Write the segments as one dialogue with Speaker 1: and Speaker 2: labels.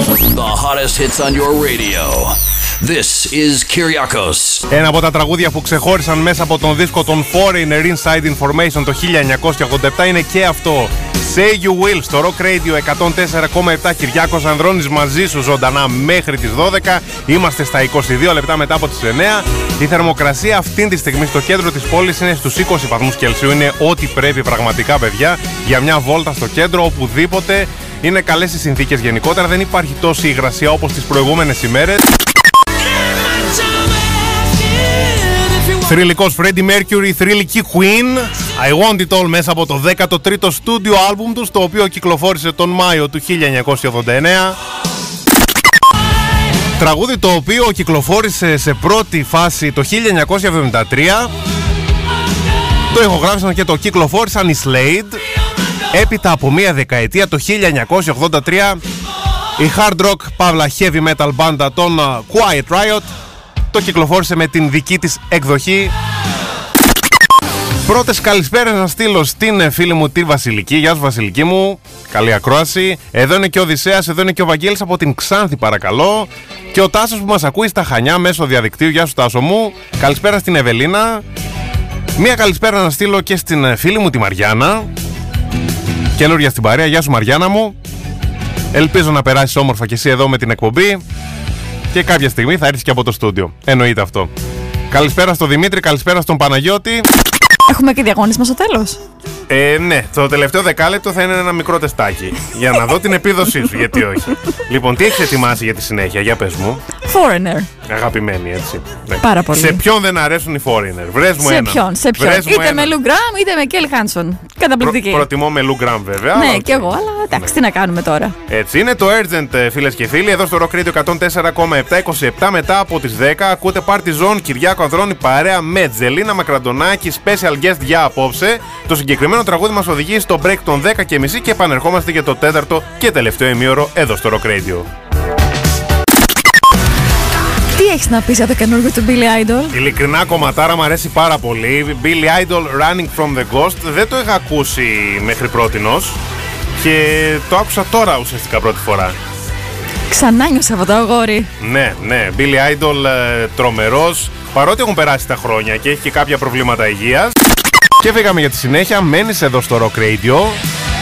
Speaker 1: The hottest hits on your radio. This is Kyriakos.
Speaker 2: Ένα από τα τραγούδια που ξεχώρισαν μέσα από τον δίσκο των Foreigner Inside Information το 1987 είναι και αυτό. Say You Will στο Rock Radio 104,7 Κυριάκος Ανδρώνης μαζί σου ζωντανά μέχρι τις 12. Είμαστε στα 22 λεπτά μετά από τις 9. Η θερμοκρασία αυτή τη στιγμή στο κέντρο της πόλης είναι στους 20 βαθμούς Κελσίου. Είναι ό,τι πρέπει πραγματικά παιδιά για μια βόλτα στο κέντρο οπουδήποτε. Είναι καλές οι συνθήκες γενικότερα, δεν υπάρχει τόση υγρασία όπως τις προηγούμενες ημέρες. Θρηλυκός Freddie Mercury, θρηλυκή Queen. I Want It All μέσα από το 13ο στούντιο άλμπουμ τους το οποίο κυκλοφόρησε τον Μάιο του 1989 Τραγούδι το οποίο κυκλοφόρησε σε πρώτη φάση το 1973 Το ηχογράφησαν και το κυκλοφόρησαν οι Slade Έπειτα από μία δεκαετία το 1983 η hard rock παύλα heavy metal μπάντα των Quiet Riot το κυκλοφόρησε με την δική της εκδοχή. Πρώτες καλησπέρα να στείλω στην ε, φίλη μου τη Βασιλική. Γεια σου Βασιλική μου, καλή ακρόαση. Εδώ είναι και ο Οδυσσέας, εδώ είναι και ο Βαγγέλης από την Ξάνθη παρακαλώ. Και ο Τάσος που μας ακούει στα Χανιά μέσω διαδικτύου. Γεια σου Τάσο μου. Καλησπέρα στην Ευελίνα. Μία καλησπέρα να στείλω και στην ε, φίλη μου τη Μαριάννα. Καινούργια στην παρέα. Γεια σου Μαριάννα μου. Ελπίζω να περάσεις όμορφα και εσύ εδώ με την εκπομπή και κάποια στιγμή θα έρθεις και από το στούντιο. Εννοείται αυτό. Καλησπέρα στον Δημήτρη, καλησπέρα στον Παναγιώτη.
Speaker 3: Έχουμε και διαγωνισμό στο τέλος.
Speaker 2: Ε, ναι, το τελευταίο δεκάλεπτο θα είναι ένα μικρό τεστάκι. για να δω την επίδοσή σου, γιατί όχι. λοιπόν, τι έχεις ετοιμάσει για τη συνέχεια, για πες μου.
Speaker 3: Foreigner.
Speaker 2: Αγαπημένη, έτσι.
Speaker 3: Ναι. Πάρα πολύ.
Speaker 2: Σε ποιον δεν αρέσουν οι Foreigner, βρες μου
Speaker 3: σε
Speaker 2: ένα.
Speaker 3: Ποιον, σε ποιον, είτε με Lou Graham είτε με Kelly Hanson. Καταπληκτική. Προ,
Speaker 2: προτιμώ με Lou Graham, βέβαια.
Speaker 3: Ναι, και εγώ, αλλά εντάξει, ναι. τι να κάνουμε τώρα.
Speaker 2: Έτσι είναι το Urgent, ε, φίλες και φίλοι. Εδώ στο Rock Radio 104,7, 27 μετά από τις 10. Ακούτε Party Zone, Κυριάκο Ανδρώνη, παρέα με Τζελίνα Μακραντονάκη, special guest για απόψε. Το συγκεκριμένο τραγούδι μας οδηγεί στο break των 10 και μισή και επανερχόμαστε για το τέταρτο και τελευταίο ημίωρο εδώ στο Rock Radio.
Speaker 3: Τι έχεις να πεις για το καινούργιο του Billy Idol;
Speaker 2: Ειλικρινά κομματάρα μου αρέσει πάρα πολύ. Billy Idol Running from the Ghost δεν το είχα ακούσει μέχρι πρότινος και το άκουσα τώρα ουσιαστικά πρώτη φορά.
Speaker 3: Ξανά νιώσα αυτό το αγόρι.
Speaker 2: Ναι, ναι. Billy Idol ε, τρομερός. Παρότι έχουν περάσει τα χρόνια και έχει και κάποια προβλήματα υγείας. Και φύγαμε για τη συνέχεια. Μένεις εδώ στο Rock Radio.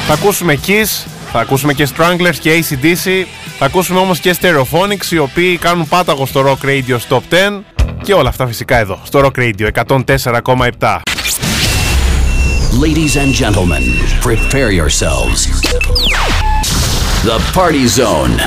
Speaker 2: Θα ακούσουμε Kiss, θα ακούσουμε και Stranglers και ACDC. Θα ακούσουμε όμως και Stereophonics οι οποίοι κάνουν πάταγο στο Rock Radio Top 10. Και όλα αυτά φυσικά εδώ, στο Rock Radio 104,7.
Speaker 1: Ladies and gentlemen, prepare yourselves. The Party Zone